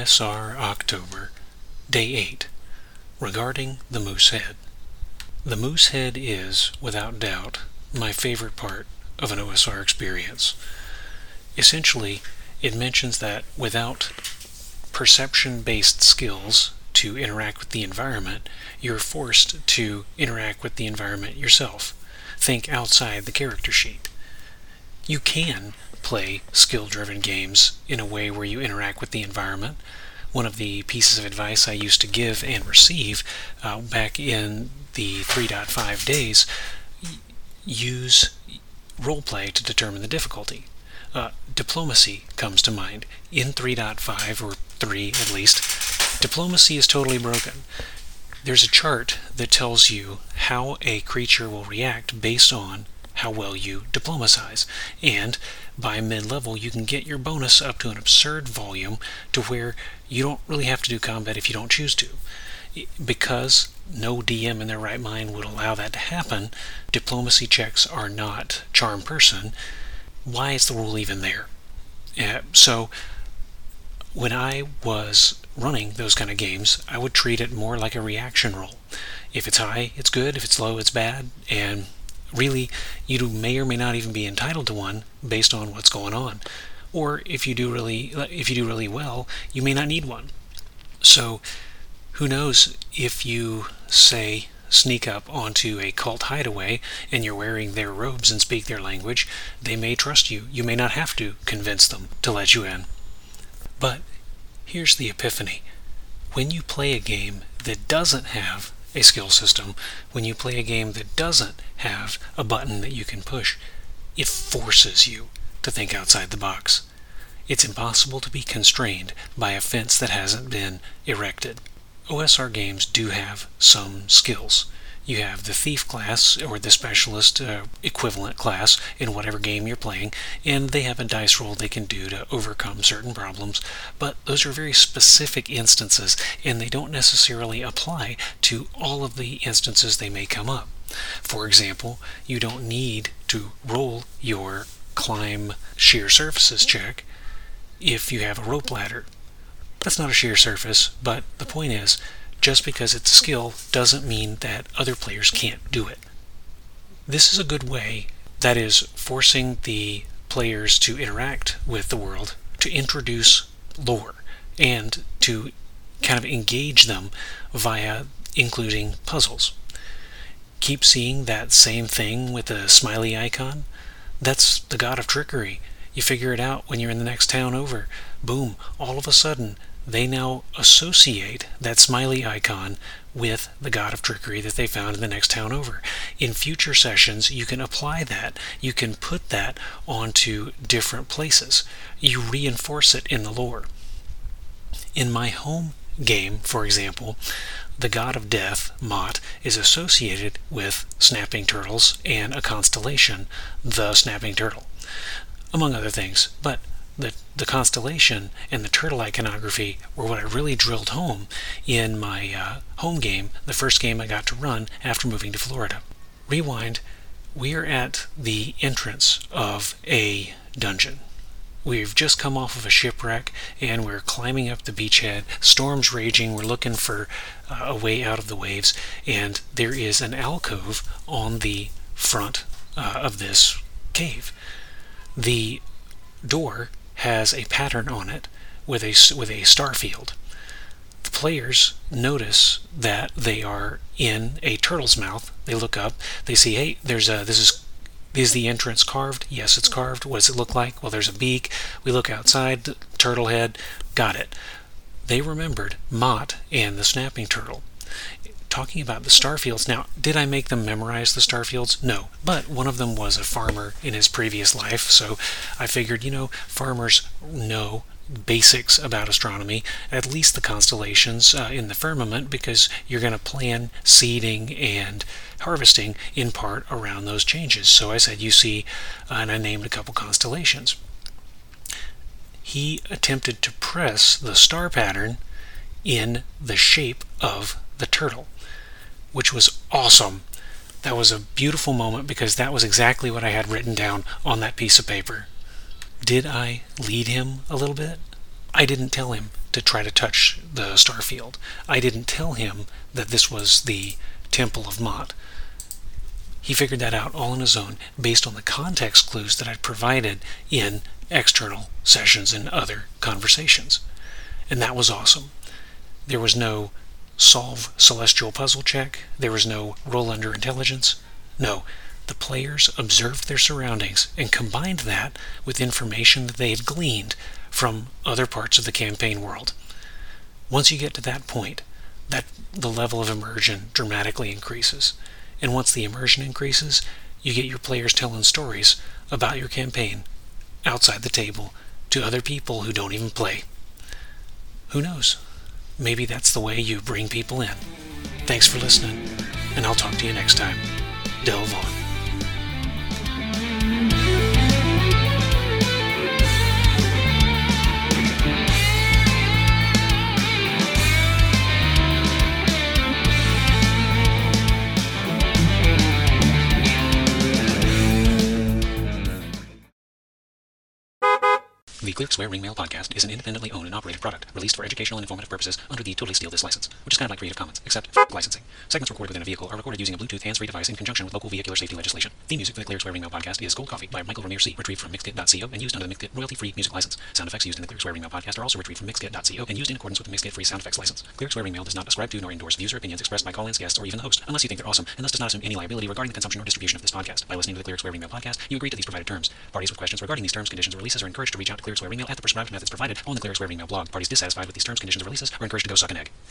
OSR October, Day 8, regarding the moose head. The moose head is, without doubt, my favorite part of an OSR experience. Essentially, it mentions that without perception based skills to interact with the environment, you're forced to interact with the environment yourself. Think outside the character sheet. You can play skill driven games in a way where you interact with the environment. One of the pieces of advice I used to give and receive uh, back in the 3.5 days use roleplay to determine the difficulty. Uh, diplomacy comes to mind. In 3.5, or 3 at least, diplomacy is totally broken. There's a chart that tells you how a creature will react based on how well you diplomatize. And by mid level, you can get your bonus up to an absurd volume to where you don't really have to do combat if you don't choose to. Because no DM in their right mind would allow that to happen, diplomacy checks are not charm person. Why is the rule even there? Uh, so, when I was running those kind of games, I would treat it more like a reaction roll. If it's high, it's good. If it's low, it's bad. And really, you may or may not even be entitled to one based on what's going on. Or if you do really, if you do really well, you may not need one. So, who knows if you say sneak up onto a cult hideaway and you're wearing their robes and speak their language, they may trust you. You may not have to convince them to let you in. But here's the epiphany. When you play a game that doesn't have a skill system, when you play a game that doesn't have a button that you can push, it forces you to think outside the box. It's impossible to be constrained by a fence that hasn't been erected. OSR games do have some skills. You have the thief class or the specialist uh, equivalent class in whatever game you're playing, and they have a dice roll they can do to overcome certain problems. But those are very specific instances, and they don't necessarily apply to all of the instances they may come up. For example, you don't need to roll your climb sheer surfaces check if you have a rope ladder. That's not a sheer surface, but the point is, just because it's a skill doesn't mean that other players can't do it. This is a good way, that is, forcing the players to interact with the world, to introduce lore, and to kind of engage them via including puzzles. Keep seeing that same thing with the smiley icon? That's the god of trickery. You figure it out when you're in the next town over. Boom, all of a sudden, they now associate that smiley icon with the god of trickery that they found in the next town over. In future sessions, you can apply that. You can put that onto different places. You reinforce it in the lore. In my home game, for example, the god of death, Mot, is associated with snapping turtles and a constellation, the snapping turtle, among other things. But the, the constellation and the turtle iconography were what I really drilled home in my uh, home game, the first game I got to run after moving to Florida. Rewind, we are at the entrance of a dungeon. We've just come off of a shipwreck and we're climbing up the beachhead. Storm's raging. We're looking for uh, a way out of the waves. And there is an alcove on the front uh, of this cave. The door has a pattern on it with a, with a star field. The players notice that they are in a turtle's mouth. They look up, they see, hey, there's a, this is is the entrance carved? Yes, it's carved. What does it look like? Well, there's a beak. We look outside, turtle head. Got it. They remembered Mot and the snapping turtle talking about the starfields. Now, did I make them memorize the starfields? No. But one of them was a farmer in his previous life, so I figured, you know, farmers know basics about astronomy, at least the constellations uh, in the firmament, because you're going to plan seeding and harvesting in part around those changes. So I said, you see, uh, and I named a couple constellations. He attempted to press the star pattern in the shape of the turtle which was awesome. That was a beautiful moment because that was exactly what I had written down on that piece of paper. Did I lead him a little bit? I didn't tell him to try to touch the starfield. I didn't tell him that this was the Temple of Mot. He figured that out all on his own based on the context clues that I'd provided in external sessions and other conversations. And that was awesome. There was no solve celestial puzzle check, there was no roll under intelligence. No, the players observed their surroundings and combined that with information that they had gleaned from other parts of the campaign world. Once you get to that point, that the level of immersion dramatically increases. And once the immersion increases, you get your players telling stories about your campaign outside the table to other people who don't even play. Who knows? Maybe that's the way you bring people in. Thanks for listening, and I'll talk to you next time. Delve on. The Clear Mail podcast is an independently owned and operated product released for educational and informative purposes under the Totally Steal This license, which is kind of like Creative Commons, except f- licensing. Segments recorded within a vehicle are recorded using a Bluetooth hands-free device in conjunction with local vehicular safety legislation. The music for the Clear Mail podcast is Gold Coffee by Michael Ramirez C, retrieved from Mixkit.co and used under the Mixkit royalty-free music license. Sound effects used in the Clear podcast are also retrieved from Mixkit.co and used in accordance with the Mixkit free sound effects license. Clear does not ascribe to nor endorse views or opinions expressed by call-ins, guests, or even the host, unless you think they're awesome, and thus does not assume any liability regarding the consumption or distribution of this podcast. By listening to the Clear Mail podcast, you agree to these provided terms. Parties with questions regarding these terms, conditions, or releases are encouraged to reach out to Clear Square Ring Mail at the prescribed methods provided on the Clear Square Ring Mail blog. Parties dissatisfied with these terms, conditions, or releases are encouraged to go suck an egg.